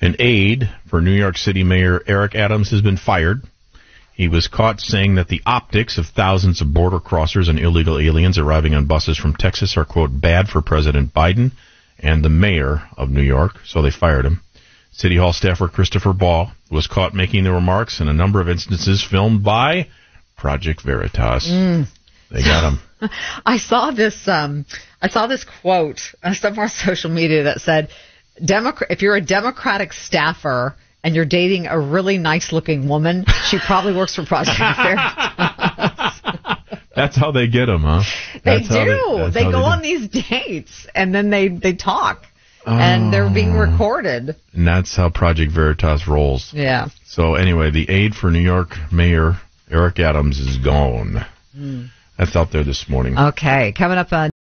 An aide for New York City Mayor Eric Adams has been fired. He was caught saying that the optics of thousands of border crossers and illegal aliens arriving on buses from Texas are, quote, bad for President Biden and the mayor of New York, so they fired him. City Hall staffer Christopher Baugh was caught making the remarks in a number of instances filmed by Project Veritas. Mm. They got him. I saw this. Um, I saw this quote on somewhere on social media that said, "Democrat. If you're a Democratic staffer and you're dating a really nice-looking woman, she probably works for Project Veritas." That's how they get them, huh? They That's how do. that's They, go do. on these dates and then they they talk, and they're being Oh. recorded. And that's how Project Veritas rolls. Yeah. So anyway, the aide for New York Mayor Eric Adams is gone. Hmm. That's out there this morning. Okay. Coming up on.